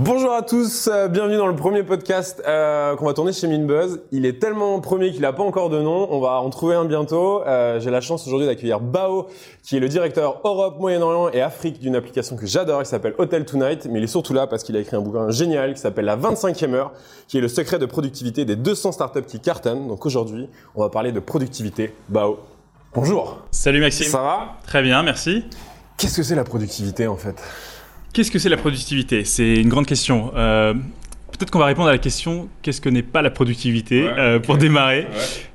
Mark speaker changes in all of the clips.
Speaker 1: Bonjour à tous, euh, bienvenue dans le premier podcast euh, qu'on va tourner chez Minbuzz. Il est tellement premier qu'il n'a pas encore de nom, on va en trouver un bientôt. Euh, J'ai la chance aujourd'hui d'accueillir Bao, qui est le directeur Europe, Moyen-Orient et Afrique d'une application que j'adore, qui s'appelle Hotel Tonight, mais il est surtout là parce qu'il a écrit un bouquin génial qui s'appelle La 25e heure, qui est le secret de productivité des 200 startups qui cartonnent. Donc aujourd'hui, on va parler de productivité. Bao, bonjour.
Speaker 2: Salut Maxime.
Speaker 1: Ça va?
Speaker 2: Très bien, merci.
Speaker 1: Qu'est-ce que c'est la productivité en fait?
Speaker 2: Qu'est-ce que c'est la productivité? C'est une grande question. Euh, Peut-être qu'on va répondre à la question qu'est-ce que n'est pas la productivité
Speaker 1: Ouais,
Speaker 2: euh, pour démarrer?
Speaker 1: Ouais.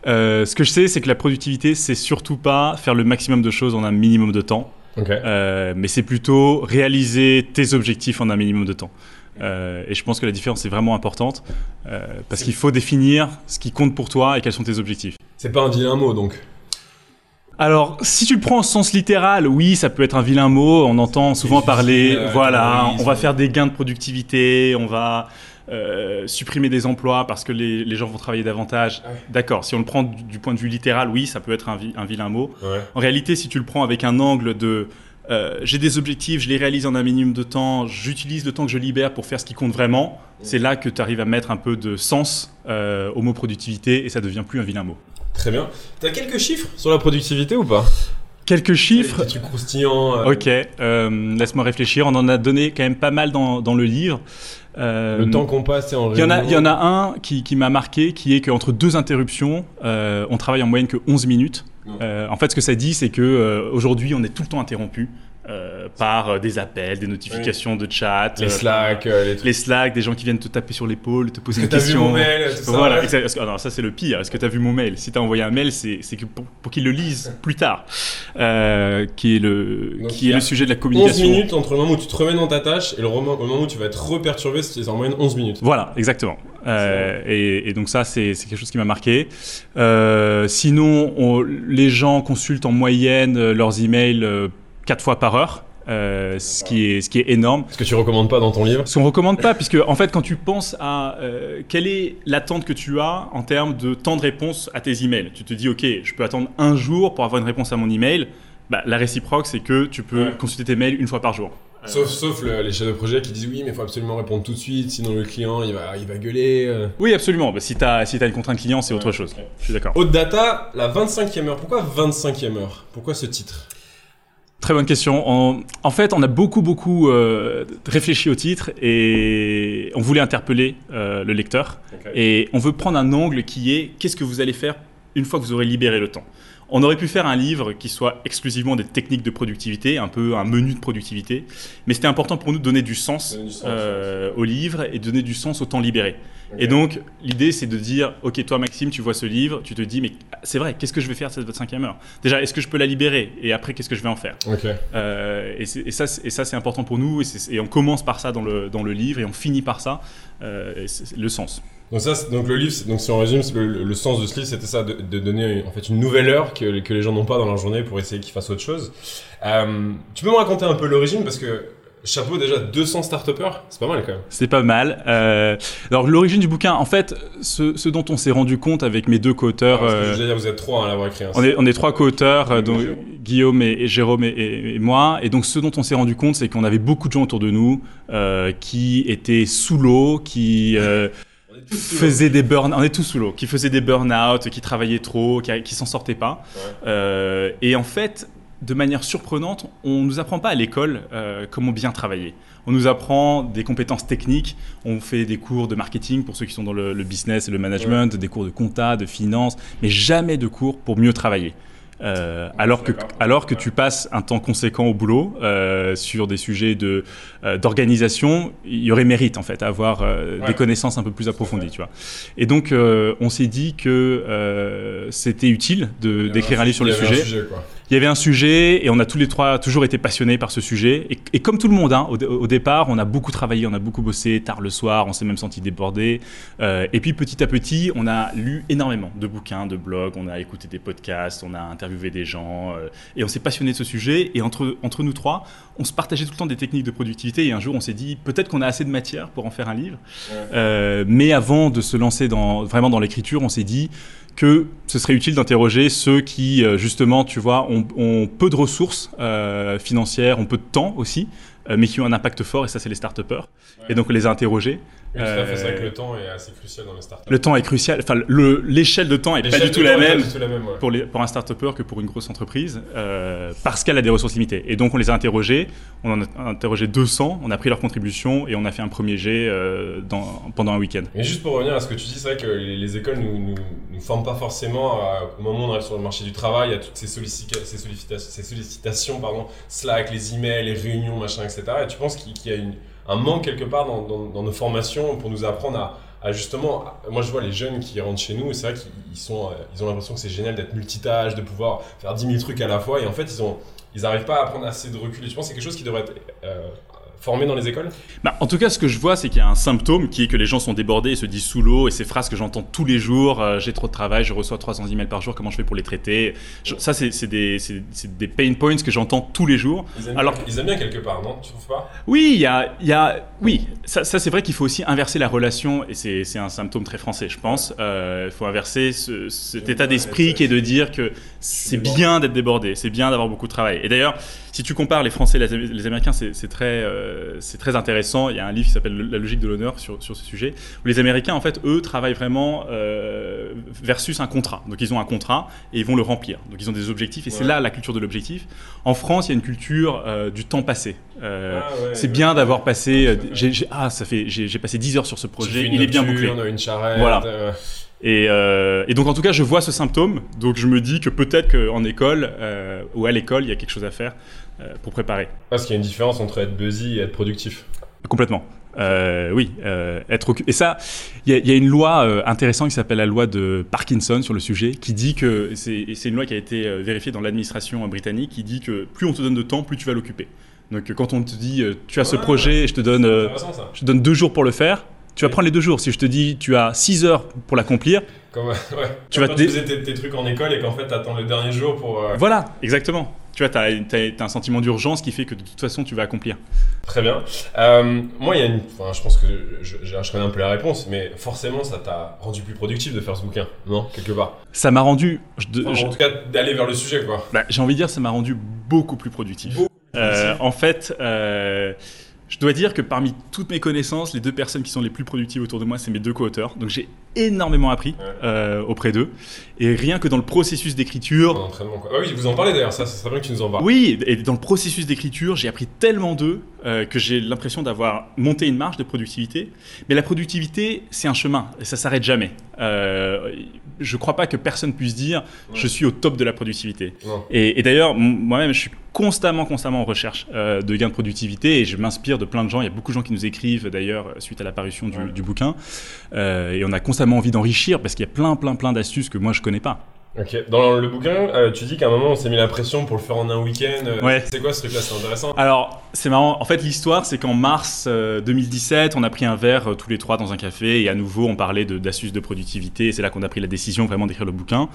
Speaker 2: Euh, ce que je sais, c'est que la productivité, c'est surtout pas faire le maximum de choses en un minimum de temps, euh, mais c'est plutôt réaliser tes objectifs en un minimum de temps. Euh, et je pense que la différence est vraiment importante euh, parce qu'il faut définir ce qui compte pour toi et quels sont tes objectifs.
Speaker 1: C'est pas un vilain mot donc.
Speaker 2: Alors, si tu le prends au sens littéral, oui, ça peut être un vilain mot. On entend souvent parler,
Speaker 1: euh,
Speaker 2: voilà, on va faire des gains de productivité, on va euh, supprimer des emplois parce que les, les gens vont travailler davantage.
Speaker 1: Ouais.
Speaker 2: D'accord, si on le prend du, du point de vue littéral, oui, ça peut être un, vi- un vilain mot.
Speaker 1: Ouais.
Speaker 2: En réalité, si tu le prends avec un angle de euh, j'ai des objectifs, je les réalise en un minimum de temps, j'utilise le temps que je libère pour faire ce qui compte vraiment, c'est là que tu arrives à mettre un peu de sens euh, au mot productivité et ça devient plus un vilain mot.
Speaker 1: Très bien. T'as quelques chiffres sur la productivité ou pas
Speaker 2: Quelques chiffres.
Speaker 1: Trucs croustillants. euh,
Speaker 2: Ok, euh, laisse-moi réfléchir. On en a donné quand même pas mal dans, dans le livre. Euh,
Speaker 1: Le temps qu'on passe et en
Speaker 2: il y en a,
Speaker 1: réunion.
Speaker 2: il y en a un qui, qui m'a marqué, qui est qu'entre deux interruptions, on travaille en moyenne que 11 minutes. En fait, ce que ça dit, c'est que aujourd'hui, on est tout le temps interrompu euh, par euh, des appels, des notifications de chat,
Speaker 1: Les
Speaker 2: euh,
Speaker 1: Slack, les trucs.
Speaker 2: les Slack, des gens qui viennent te taper sur l'épaule, te poser
Speaker 1: Est-ce
Speaker 2: une
Speaker 1: que t'as vu mon mail, tout ça
Speaker 2: Voilà,
Speaker 1: ouais.
Speaker 2: Est-ce que- ah non, ça c'est le pire. Est-ce que tu as vu mon mail? Si tu as envoyé un mail, c'est c'est que pour, pour qu'ils le lisent plus tard, qui est le
Speaker 1: Donc,
Speaker 2: qui est le sujet de la
Speaker 1: 11
Speaker 2: communication.
Speaker 1: minutes entre le moment où tu te remets dans ta tâche et le moment, où tu vas être reperturbé, c'est en moyenne 11 minutes.
Speaker 2: Voilà, exactement. Euh, et, et donc ça, c'est quelque chose qui m'a marqué. Euh, sinon, on- les gens consultent en moyenne leurs emails quatre fois par heure, euh, ce, qui est, ce qui est énorme.
Speaker 1: Ce que tu recommandes pas dans ton livre.
Speaker 2: Ce qu'on recommande pas, puisque en fait, quand tu penses à euh, quelle est l'attente que tu as en termes de temps de réponse à tes emails, tu te dis, ok, je peux attendre un jour pour avoir une réponse à mon email. Bah, la réciproque, c'est que tu peux
Speaker 1: Ouais.
Speaker 2: consulter tes mails une fois par jour.
Speaker 1: Sauf, sauf le- les chefs de projet qui disent oui, mais il faut absolument répondre tout de suite, sinon le client il va, il va gueuler. euh.
Speaker 2: Oui, absolument. Bah, si tu as, si as une contrainte client, c'est autre chose. Je suis d'accord.
Speaker 1: Haute data, la 25e heure. Pourquoi 25e heure? Pourquoi ce titre?
Speaker 2: Très bonne question. En, en fait, on a beaucoup, beaucoup euh, réfléchi au titre et on voulait interpeller euh, le lecteur. Et on veut prendre un angle qui est qu'est-ce que vous allez faire une fois que vous aurez libéré le temps? On aurait pu faire un livre qui soit exclusivement des techniques de productivité, un peu un menu de productivité, mais c'était important pour nous de donner du sens,
Speaker 1: Donner du sens,
Speaker 2: euh, au livre et de donner du sens au temps libéré. Et donc, l'idée, c'est de dire, OK, toi, Maxime, tu vois ce livre, tu te dis, mais c'est vrai, qu'est-ce que je vais faire de cette 25e heure? Déjà, est-ce que je peux la libérer? Et après, qu'est-ce que je vais en faire?
Speaker 1: Ok.
Speaker 2: euh, et, ça, c'est- important pour nous. Et, on commence par ça dans le, dans le livre et on finit par ça, euh, le sens.
Speaker 1: Donc ça, c'est- donc le livre, donc si on résume, le, le- le sens de ce livre, c'était ça, de, de donner en fait une nouvelle heure que, que les gens n'ont pas dans leur journée pour essayer qu'ils fassent autre chose. Euh, tu peux me raconter un peu l'origine? Parce que chapeau déjà 200 start c'est pas mal quand même.
Speaker 2: C'est pas mal. Euh, alors, l'origine du bouquin, en fait, ce, ce dont on s'est rendu compte avec mes deux co-auteurs,
Speaker 1: que
Speaker 2: euh,
Speaker 1: dire, vous êtes trois à l'avoir écrit. hein.
Speaker 2: on, est, on est trois co-auteurs, euh, donc
Speaker 1: Jérôme.
Speaker 2: Guillaume et, et Jérôme et, et- et moi. Et donc, ce dont on s'est rendu compte, c'est qu'on avait beaucoup de gens autour de nous euh, qui étaient sous l'eau, qui. faisaient des burn, on est tous sous l'eau, qui faisaient des burn-out, qui travaillaient trop, qui, qui s'en sortaient pas.
Speaker 1: Ouais.
Speaker 2: Et en fait, de manière surprenante, on nous apprend pas à l'école euh, comment bien travailler. On nous apprend des compétences techniques. On fait des cours de marketing pour ceux qui sont dans le, le business et le management, des cours de compta, de finance, mais jamais de cours pour mieux travailler. Euh, alors, que, alors que tu passes un temps conséquent au boulot euh, sur des sujets de, euh, d'organisation, il y aurait mérite en fait à avoir
Speaker 1: Ouais.
Speaker 2: des connaissances un peu plus approfondies, tu vois. Et donc on s'est dit que c'était utile de, d'écrire un livre sur le sujet. Il y avait un sujet et on a tous les trois toujours été passionnés par ce sujet. Et, et comme tout le monde, hein, au, au départ, on a beaucoup travaillé, on a beaucoup bossé tard le soir, on s'est même senti débordé. Euh, et puis petit à petit, on a lu énormément de bouquins, de blogs, on a écouté des podcasts, on a interviewé des gens euh, et on s'est passionné de ce sujet. Et entre, entre nous trois, on se partageait tout le temps des techniques de productivité. Et un jour, on s'est dit peut-être qu'on a assez de matière pour en faire un livre.
Speaker 1: Ouais.
Speaker 2: Euh, mais avant de se lancer dans, vraiment dans l'écriture, on s'est dit que ce serait utile d'interroger ceux qui, euh, justement, tu vois, ont, ont peu de ressources euh, financières, ont peu de temps aussi, euh, mais qui ont un impact fort, et ça, c'est les start-upers. Et donc, on les a interrogés.
Speaker 1: Oui, tout à fait. C'est vrai que le temps est assez crucial dans les startups.
Speaker 2: Le temps est crucial. Enfin, le- l'échelle de temps est pas du tout la même
Speaker 1: du tout la même, ouais.
Speaker 2: pour, les, pour un start-upper que pour une grosse entreprise, euh, parce qu'elle a des ressources limitées. Et donc, on les a interrogés. On en a interrogé 200. On a pris leurs contributions et on a fait un premier jet euh, dans, pendant un week-end.
Speaker 1: Mais juste pour revenir à ce que tu dis, c'est vrai que les, les écoles nous, nous, nous forment pas forcément à- au moment où on arrive sur le marché du travail, à toutes ces, sollicita- ces, sollicita- ces sollicitations, pardon, Slack, les emails, les réunions, machin, etc. Et tu penses qu'il qu'il y a une- un manque quelque part dans, nos formations pour nous apprendre à, justement, moi je vois les jeunes qui rentrent chez nous, et c'est vrai qu'ils ils sont, euh, ils ont l'impression que c'est génial d'être multitâche, de pouvoir faire 10 000 trucs à la fois, et en fait ils ont, ils arrivent pas à prendre assez de recul. Et tu penses que c'est quelque chose qui devrait être euh, formé dans les écoles?
Speaker 2: Bah, en tout cas, ce que je vois, c'est qu'il y a un symptôme qui est que les gens sont débordés et se disent sous l'eau. Et ces phrases que j'entends tous les jours euh, j'ai trop de travail, je reçois 300 emails par jour, comment je fais pour les traiter? Je- Ça, c'est des, pain points que j'entends tous les jours.
Speaker 1: ils aiment,
Speaker 2: Alors-
Speaker 1: bien, ils aiment bien quelque part, non? Tu trouves pas?
Speaker 2: Oui, il y a, il y a, oui, ça, ça, c'est vrai qu'il faut aussi inverser la relation, et c'est un symptôme très français, je pense. Euh, Il faut inverser ce- cet état d'esprit qui est de dire que c'est bien d'être débordé, c'est bien d'avoir beaucoup de travail. Et d'ailleurs, si tu compares les Français et les, Am- les Américains, c'est très, euh, très intéressant. Il y a un livre qui s'appelle La logique de l'honneur sur, sur ce sujet, où les Américains, en fait, eux, travaillent vraiment euh, versus un contrat. Donc, ils ont un contrat et ils vont le remplir. Donc, ils ont des objectifs, et c'est là la culture de l'objectif. En France, il y a une culture euh, du temps passé. Euh,
Speaker 1: Ah ouais,
Speaker 2: c'est
Speaker 1: ouais.
Speaker 2: bien d'avoir passé. euh,
Speaker 1: fait.
Speaker 2: j'ai- j'ai- ah, ça fait. J'ai passé 10 heures sur ce projet. Il est bien bouclé.
Speaker 1: une charrette.
Speaker 2: Voilà.
Speaker 1: euh,
Speaker 2: Et, euh, et donc, en tout cas, je vois ce symptôme. Donc, je me dis que peut-être qu'en école euh, ou à l'école, il y a quelque chose à faire euh, pour préparer.
Speaker 1: Parce qu'il y a une différence entre être busy et être productif.
Speaker 2: Complètement. Euh, oui, euh, être occupé. Et ça, il y, a- il y a une loi euh, intéressante qui s'appelle la loi de Parkinson sur le sujet, qui dit que c'est une loi qui a été euh, vérifiée dans l'administration euh, britannique, qui dit que plus on te donne de temps, plus tu vas l'occuper. Donc, euh, quand on te dit euh, tu as ce
Speaker 1: Ouais.
Speaker 2: projet, je te donne euh, je te donne deux jours pour le faire, tu vas prendre les deux jours. Si je te dis tu as six heures pour l'accomplir,
Speaker 1: Comme, ouais.
Speaker 2: Tu vas
Speaker 1: quand
Speaker 2: te
Speaker 1: tu faisais tes, tes trucs en école et qu'en fait t'attends le dernier jour pour. euh,
Speaker 2: voilà, exactement. Tu vois, tu as, un sentiment d'urgence qui fait que de toute façon tu vas accomplir.
Speaker 1: Très bien. Euh, moi, il y a une. Enfin, je pense que je, je, je connais un peu la réponse, mais forcément, ça t'a rendu plus productif de faire ce bouquin, non Quelque part?
Speaker 2: Ça m'a rendu. je-
Speaker 1: Enfin,
Speaker 2: je-
Speaker 1: En tout cas, d'aller vers le sujet, quoi.
Speaker 2: bah, J'ai envie de dire, ça m'a rendu beaucoup plus productif.
Speaker 1: Beaucoup
Speaker 2: Euh, en fait, euh, je dois dire que parmi toutes mes connaissances, les deux personnes qui sont les plus productives autour de moi, c'est mes deux co-auteurs. Donc j'ai énormément appris
Speaker 1: Ouais.
Speaker 2: euh, auprès d'eux. Et rien que dans le processus d'écriture.
Speaker 1: Ah oui, vous en parlez d'ailleurs, ça, ça serait bien que tu nous en parles.
Speaker 2: oui, et dans le processus d'écriture, j'ai appris tellement d'eux euh, que j'ai l'impression d'avoir monté une marge de productivité. Mais la productivité, c'est un chemin, et ça s'arrête jamais. Euh, je crois pas que personne puisse dire je suis au top de la productivité. Et, et d'ailleurs, moi-même, je suis constamment, constamment en recherche euh, de gains de productivité et je m'inspire de plein de gens. Il y a beaucoup de gens qui nous écrivent d'ailleurs suite à l'apparition du,
Speaker 1: Ouais.
Speaker 2: du bouquin. Et on a constamment envie d'enrichir parce qu'il y a plein, plein, plein d'astuces que moi je connais pas.
Speaker 1: Ok. Dans le bouquin, euh, tu dis qu'à un moment, on s'est mis la pression pour le faire en un week-end. Euh,
Speaker 2: Ouais.
Speaker 1: C'est quoi ce truc-là? C'est intéressant.
Speaker 2: Alors, c'est marrant. En fait, l'histoire, c'est qu'en mars euh, 2017, on a pris un verre euh, tous les trois dans un café et à nouveau, on parlait de- d'astuces de, productivité. Et c'est là qu'on a pris la décision vraiment d'écrire le bouquin.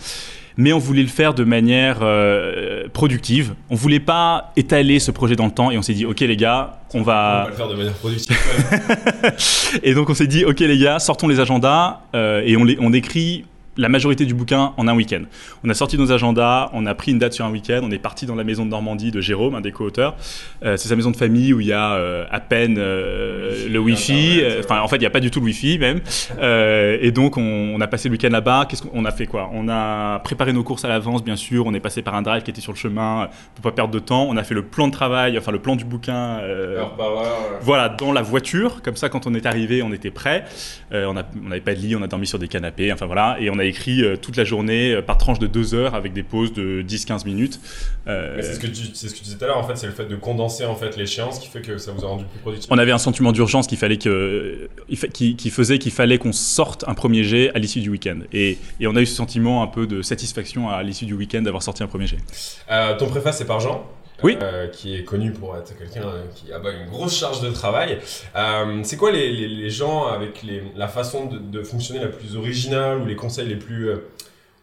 Speaker 2: Mais on voulait le faire de manière euh, productive. On voulait pas étaler ce projet dans le temps et on s'est dit, ok les gars, on
Speaker 1: On va
Speaker 2: va.
Speaker 1: pas le faire de manière productive. quand même.
Speaker 2: Et donc on s'est dit, ok les gars, sortons les agendas euh, et on, les, on écrit la majorité du bouquin en un week-end. On a sorti nos agendas, on a pris une date sur un week-end, on est parti dans la maison de Normandie de Jérôme, un des co-auteurs. Euh, c'est sa maison de famille où il y a euh, à peine euh, le Wi-Fi, enfin en fait il n'y a pas du tout le Wi-Fi même. Et donc on, on a passé le week-end là-bas. Qu'est-ce qu'on on a fait quoi? On a préparé nos courses à l'avance bien sûr. On est passé par un drive qui était sur le chemin pour pas perdre de temps. On a fait le plan de travail, enfin le plan du bouquin.
Speaker 1: Heure par heure.
Speaker 2: voilà, dans la voiture, comme ça, quand on est arrivé, on était prêt. On n'avait pas de lit, on a dormi sur des canapés, enfin voilà, et on a écrit euh, toute la journée euh, par tranche de deux heures avec des pauses de 10-15 minutes. Euh,
Speaker 1: c'est ce que tu, c'est ce que tu disais tout à l'heure. En fait, c'est le fait de condenser en fait l'échéance qui fait que ça vous a rendu plus productif.
Speaker 2: on avait un sentiment d'urgence qu'il fallait que, qui, qui faisait qu'il fallait qu'on sorte un premier jet à l'issue du week-end. Et, et on a eu ce sentiment un peu de satisfaction à l'issue du week-end d'avoir sorti un premier jet.
Speaker 1: Ton préface, c'est par Jean?
Speaker 2: Oui.
Speaker 1: euh, qui est connu pour être quelqu'un euh, qui a une grosse charge de travail. Euh, c'est quoi les, les- les gens avec les, la façon de, de fonctionner la plus originale ou les conseils les plus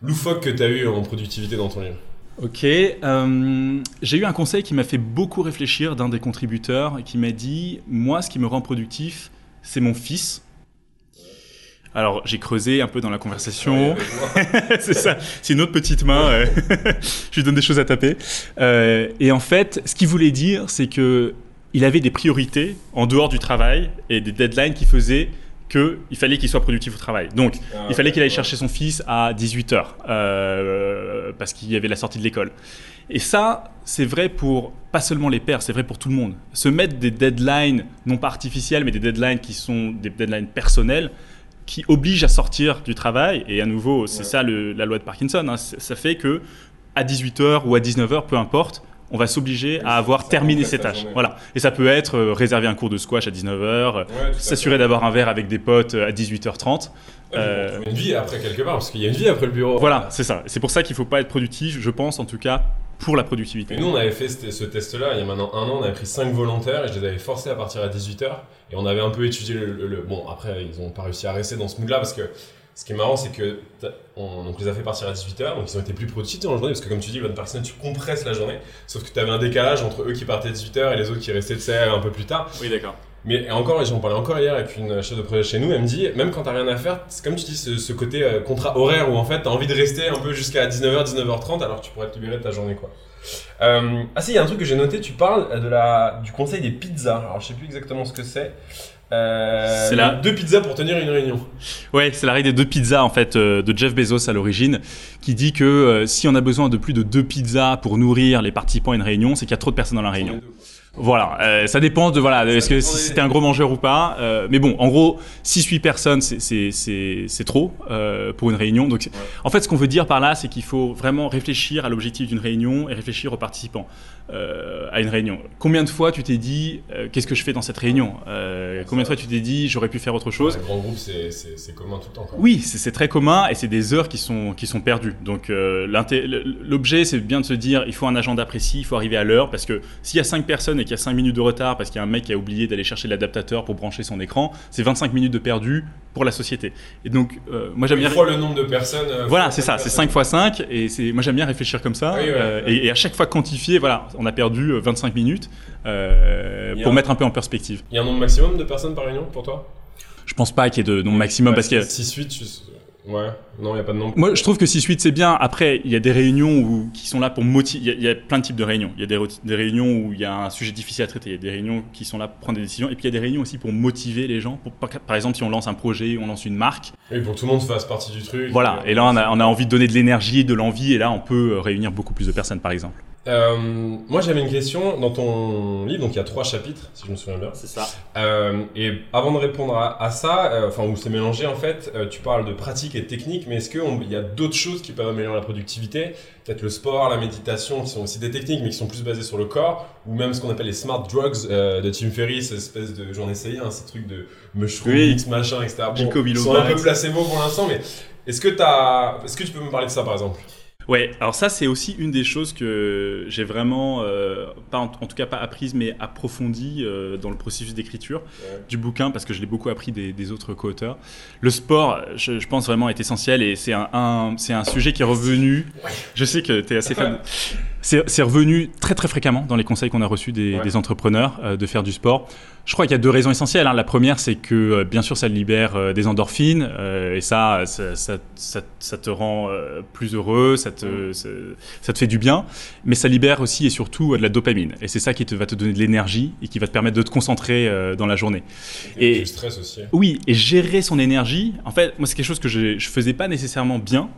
Speaker 1: loufoques que tu as eu en productivité dans ton livre?
Speaker 2: Ok, euh, j'ai eu un conseil qui m'a fait beaucoup réfléchir d'un des contributeurs qui m'a dit Moi, ce qui me rend productif, c'est mon fils. Alors, j'ai creusé un peu dans la conversation. C'est ça, c'est une autre petite main. euh, je lui donne des choses à taper. Euh, et en fait, ce qu'il voulait dire, c'est que il avait des priorités en dehors du travail et des deadlines qui faisaient qu'il fallait qu'il soit productif au travail. Donc,
Speaker 1: Ah,
Speaker 2: il fallait qu'il aille chercher son fils à 18h, parce qu'il y avait la sortie de l'école. Et ça, c'est vrai pour pas seulement les pères, c'est vrai pour tout le monde. Se mettre des deadlines, non pas artificielles, mais des deadlines qui sont des deadlines personnelles, qui obligent à sortir du travail. Et à nouveau, c'est
Speaker 1: Ouais.
Speaker 2: ça le- la loi de Parkinson. hein, ça fait que à 18h ou à 19h, peu importe, on va s'obliger à avoir terminé ses tâches.
Speaker 1: journée.
Speaker 2: Voilà. Et ça peut être euh, réserver un cours de squash à 19h,
Speaker 1: Ouais, tout à
Speaker 2: s'assurer d'avoir un verre avec des potes euh, à 18h30.
Speaker 1: Ouais,
Speaker 2: Euh,
Speaker 1: une vie après quelque part, parce qu'il y a une vie après le bureau.
Speaker 2: Voilà, c'est ça. C'est pour ça qu'il faut pas être productif, je pense, en tout cas, pour la productivité.
Speaker 1: Et nous, on avait fait ce, ce test-là il y a maintenant un an. On avait pris 5 volontaires et je les avais forcés à partir à 18h. Et on avait un peu étudié le. le- le- Bon, après, ils ont pas réussi à rester dans ce mood-là parce que ce qui est marrant, c'est que on, donc, les a fait partir à 18h. Donc, ils ont été plus productifs dans la journée parce que, comme tu dis, l'autre personne, tu compresses la journée. Sauf que tu avais un décalage entre eux qui partaient à 18h et les autres qui restaient, tu sais, un peu plus tard.
Speaker 2: Oui, d'accord.
Speaker 1: Mais encore, j'en parlais encore hier avec une chef de projet chez nous, elle me dit, même quand t'as rien à faire, c'est comme tu dis, ce, ce côté euh, contrat horaire où en fait t'as envie de rester un peu jusqu'à 19h, 19h30 alors que tu pourrais te libérer de ta journée quoi. Euh, ah si, il y a un truc que j'ai noté, tu parles de la, du conseil des pizzas. Alors je sais plus exactement ce que c'est. Euh,
Speaker 2: C'est la-
Speaker 1: Deux pizzas pour tenir une réunion.
Speaker 2: Ouais, c'est la règle des deux pizzas en fait euh, de Jeff Bezos à l'origine, qui dit que euh, si on a besoin de plus de deux pizzas pour nourrir les participants à une réunion, c'est qu'il y a trop de personnes dans la réunion. Voilà, euh, ça dépend de voilà, est-ce que c'était un gros mangeur ou pas. euh, mais bon, en gros, 6-8 personnes, c'est trop euh, pour une réunion. Donc, en fait, ce qu'on veut dire par là, c'est qu'il faut vraiment réfléchir à l'objectif d'une réunion et réfléchir aux participants euh, à une réunion. Combien de fois tu t'es dit, euh, qu'est-ce que je fais dans cette réunion Euh, Combien de fois tu t'es dit, j'aurais pu faire autre chose
Speaker 1: Les grands groupes, c'est- commun tout le temps. Quoi.
Speaker 2: oui, c'est très commun et c'est des heures qui sont, qui sont perdues. Donc l'objet, c'est bien de se dire, il faut un agenda précis, il faut arriver à l'heure, parce que s'il y a 5 personnes et qu'il y a 5 minutes de retard, parce qu'il y a un mec qui a oublié d'aller chercher l'adaptateur pour brancher son écran, c'est 25 minutes de perdu pour la société. Et donc, euh, moi j'aime bien...
Speaker 1: fois le nombre de personnes. euh,
Speaker 2: Voilà, c'est ça, c'est
Speaker 1: personnes.
Speaker 2: 5 fois 5, et c'est- moi j'aime bien réfléchir comme ça,
Speaker 1: Oui, ouais,
Speaker 2: euh,
Speaker 1: ouais.
Speaker 2: Et, et à chaque fois quantifier, voilà, on a perdu euh, 25 minutes pour
Speaker 1: un-
Speaker 2: mettre un peu en perspective.
Speaker 1: Il y a un nombre maximum de personnes par réunion pour toi?
Speaker 2: Je pense pas qu'il y ait de nombre maximum, parce que
Speaker 1: 6-8, tu... ouais, non, il n'y a pas de nombre.
Speaker 2: Moi, je trouve que 6-8, c'est bien. Après, il y a des réunions où, qui sont là pour motiver. Il y a- il y, a plein de types de réunions. Il y a des, des réunions où il y a un sujet difficile à traiter. Il y a des réunions qui sont là pour prendre des décisions. Et puis, il y a des réunions aussi pour motiver les gens. Pour, par, exemple, si on lance un projet, on lance une marque.
Speaker 1: Oui, pour que tout le monde fasse partie du truc.
Speaker 2: Voilà. Et là, on a, on a envie de donner de l'énergie, de l'envie. Et là, on peut euh, réunir beaucoup plus de personnes, par exemple.
Speaker 1: Euh, moi, j'avais une question dans ton livre, donc il y a trois chapitres, si je me souviens bien.
Speaker 2: C'est ça.
Speaker 1: Euh, et avant de répondre à, à ça, euh, enfin, où c'est mélangé en fait, euh, tu parles de pratique et de technique, mais est-ce qu'il y a d'autres choses qui peuvent améliorer la productivité? Peut-être le sport, la méditation, qui sont aussi des techniques, mais qui sont plus basées sur le corps, ou même ce qu'on appelle les smart drugs euh, de Tim Ferriss, cette espèce de, j'en ai essayé, hein, ces trucs de mushroom
Speaker 2: Oui.
Speaker 1: machin, etc. Bon, ils sont un peu placebo pour l'instant, mais est-ce que t'as, est-ce que tu peux me parler de ça par exemple?
Speaker 2: Ouais, alors ça c'est aussi une des choses que j'ai vraiment, euh, pas en, en tout cas pas apprise, mais approfondie euh, dans le processus d'écriture
Speaker 1: Ouais.
Speaker 2: du bouquin, parce que je l'ai beaucoup appris des, des autres co-auteurs. Le sport, je, je pense vraiment est essentiel et c'est un, un- c'est un sujet qui est revenu. Je sais que tu es assez fan. C'est revenu très très fréquemment dans les conseils qu'on a reçus des,
Speaker 1: Ouais.
Speaker 2: des entrepreneurs euh, de faire du sport. Je crois qu'il y a deux raisons essentielles. hein. La première, c'est que euh, bien sûr, ça libère euh, des endorphines et ça, ça, ça, ça- ça te rend plus heureux, ça te, ça, ça te fait du bien. Mais ça libère aussi et surtout de la dopamine. Et c'est ça qui te, va te donner de l'énergie et qui va te permettre de te concentrer dans la journée. Et-
Speaker 1: du stress aussi.
Speaker 2: Oui, et gérer son énergie. En fait, moi, c'est quelque chose que je, je faisais pas nécessairement bien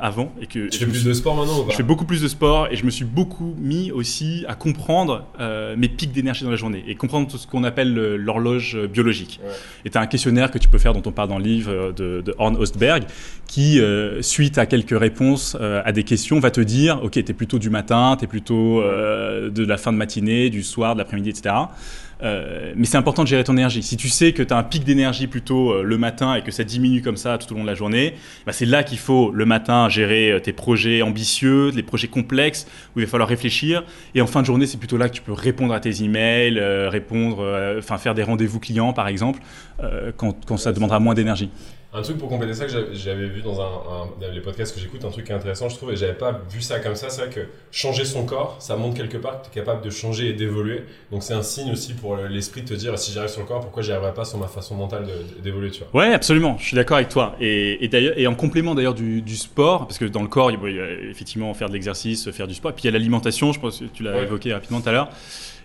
Speaker 2: avant et que
Speaker 1: Tu
Speaker 2: je
Speaker 1: fais plus de sport maintenant ou pas?
Speaker 2: je fais beaucoup plus de sport et je me suis beaucoup mis aussi à comprendre euh, mes pics d'énergie dans la journée et comprendre tout ce qu'on appelle le- l'horloge biologique.
Speaker 1: Ouais.
Speaker 2: Et tu as un questionnaire que tu peux faire dont on parle dans le livre euh, de, de Horn Ostberg qui, euh, suite à quelques réponses euh, à des questions, va te dire Ok, tu es plutôt du matin, tu es plutôt de la fin de matinée, du soir, de l'après-midi, etc. Euh, mais c'est important de gérer ton énergie. Si tu sais que tu as un pic d'énergie plutôt euh, le matin et que ça diminue comme ça tout au long de la journée, bah, c'est là qu'il faut le matin gérer euh, tes projets ambitieux, les projets complexes où il va falloir réfléchir. Et en fin de journée, c'est plutôt là que tu peux répondre à tes emails, répondre, enfin faire des rendez-vous clients par exemple, quand ça demandera moins d'énergie.
Speaker 1: Un truc pour compléter ça que j'avais- vu dans un, un- dans les podcasts que j'écoute, un truc qui est intéressant, je trouve, et j'avais pas vu ça comme ça. C'est vrai que changer son corps, ça montre quelque part que tu es capable de changer et d'évoluer. Donc c'est un signe aussi pour l'esprit de te dire si j'arrive sur le corps, pourquoi j'y pas sur ma façon mentale d'évoluer, tu vois.
Speaker 2: Ouais, absolument. Je suis d'accord avec toi. Et, et d'ailleurs, et en complément d'ailleurs du, du sport, parce que dans le corps, il y a- il y a effectivement faire de l'exercice, faire du sport. Et puis il y a l'alimentation. Je pense que tu l'as
Speaker 1: Ouais.
Speaker 2: évoqué rapidement tout à l'heure.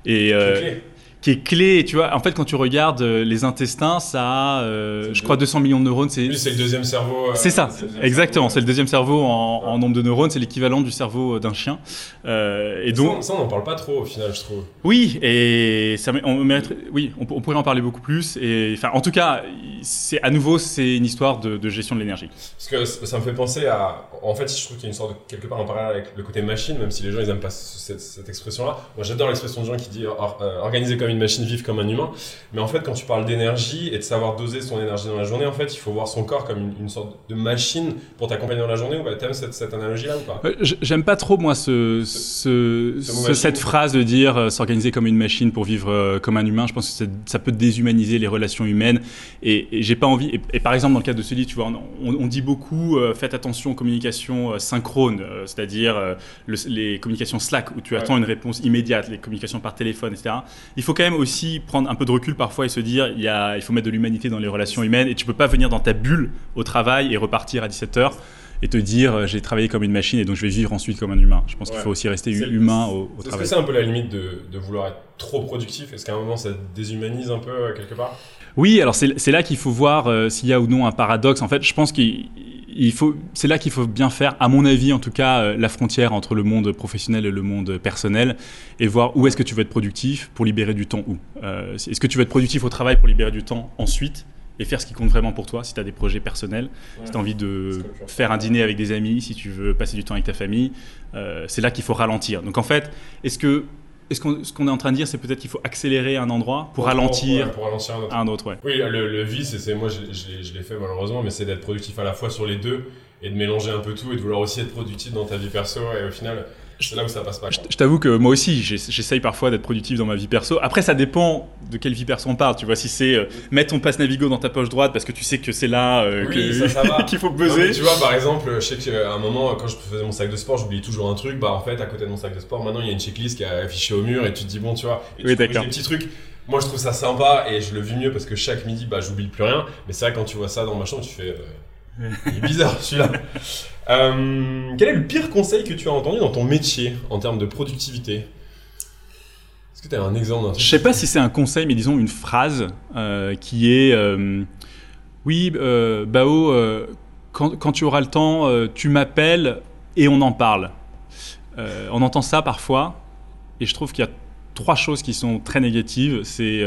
Speaker 2: Et euh. Qui est clé. Tu vois, en fait, quand tu regardes euh, les intestins, ça a, euh, je crois, 200 millions de neurones.
Speaker 1: C'est le deuxième cerveau.
Speaker 2: c'est ça, exactement. C'est le deuxième cerveau en, nombre de neurones. C'est l'équivalent du cerveau d'un chien.
Speaker 1: et donc, ça, on n'en parle pas trop au final, je trouve.
Speaker 2: Oui, et ça, on, oui, on, pourrait en parler beaucoup plus. Et enfin, en tout cas, c'est à nouveau, c'est une histoire de, de gestion de l'énergie.
Speaker 1: Parce que ça me fait penser à, en fait, je trouve qu'il y a une sorte de quelque part en parallèle avec le côté machine, même si les gens ils aiment pas cette, cette expression-là. Moi, j'adore l'expression de gens qui dit euh, organiser comme une machine, vivre comme un humain. Mais en fait, quand tu parles d'énergie et de savoir doser son énergie dans la journée, en fait, il faut voir son corps comme une, sorte de machine pour t'accompagner dans la journée. Ou bah, t'aimes cette, cette analogie-là ou pas?
Speaker 2: Euh, J'aime pas trop moi ce, ce, cette phrase de dire euh, s'organiser comme une machine pour vivre comme un humain. Je pense que ça peut déshumaniser les relations humaines et, j'ai pas envie. Et, par exemple, dans le cadre de ce livre, tu vois, on, on dit beaucoup faites attention aux communications synchrones, c'est-à-dire les communications Slack où tu attends une réponse immédiate, les communications par téléphone, etc. Il faut quand même aussi prendre un peu de recul parfois et se dire il, y a, il faut mettre de l'humanité dans les relations humaines et tu peux pas venir dans ta bulle au travail et repartir à 17h et te dire euh, j'ai travaillé comme une machine et donc je vais vivre ensuite comme un humain. Je pense qu'il faut aussi rester humain au, au travail.
Speaker 1: Est-ce que c'est un peu la limite de, de vouloir être trop productif? Est-ce qu'à un moment ça déshumanise un peu euh, quelque part?
Speaker 2: Oui, alors c'est là qu'il faut voir euh, s'il y a ou non un paradoxe. En fait, je pense qu'il faut, c'est là qu'il faut bien faire, à mon avis en tout cas, euh, la frontière entre le monde professionnel et le monde personnel, et voir où est-ce que tu veux être productif pour libérer du temps où. Euh, est-ce que tu veux être productif au travail pour libérer du temps ensuite et faire ce qui compte vraiment pour toi, si tu as des projets personnels, si tu as envie de faire un dîner avec des amis, si tu veux passer du temps avec ta famille, euh, c'est là qu'il faut ralentir. Donc en fait, est-ce que est-ce qu'on, ce qu'on est en train de dire, c'est peut-être qu'il faut accélérer un endroit pour, ralentir,
Speaker 1: pour un autre.
Speaker 2: Un autre ouais.
Speaker 1: Oui, le, le vice, c'est, moi je, je, l'ai fait malheureusement, mais c'est d'être productif à la fois sur les deux et de mélanger un peu tout et de vouloir aussi être productif dans ta vie perso. Et au final, c'est là où ça passe pas.
Speaker 2: Je, t'avoue que moi aussi, j'essaye parfois d'être productif dans ma vie perso. Après, ça dépend de quelle vie perso on parle. Tu vois, si c'est euh, mettre ton passe Navigo dans ta poche droite parce que tu sais que c'est là euh, qu'il faut buzzer.
Speaker 1: tu vois, par exemple, je sais qu'à un moment, quand je faisais mon sac de sport, j'oubliais toujours un truc. Bah, en fait, à côté de mon sac de sport, maintenant, il y a une checklist qui est affichée au mur et tu te dis, bon, tu vois, et tu des petits trucs. Moi, je trouve ça sympa et je le vis mieux parce que chaque midi, bah, j'oublie plus rien. Mais c'est vrai, quand tu vois ça dans ma chambre, tu fais. Euh, il est bizarre celui-là. Euh, quel est le pire conseil que tu as entendu dans ton métier en termes de productivité? Est-ce que tu as un exemple
Speaker 2: Je sais pas si c'est un conseil, mais disons une phrase euh, qui est euh, Oui, Bao, quand, quand, tu auras le temps, tu m'appelles et on en parle. on entend ça parfois, et je trouve qu'il y a trois choses qui sont très négatives. C'est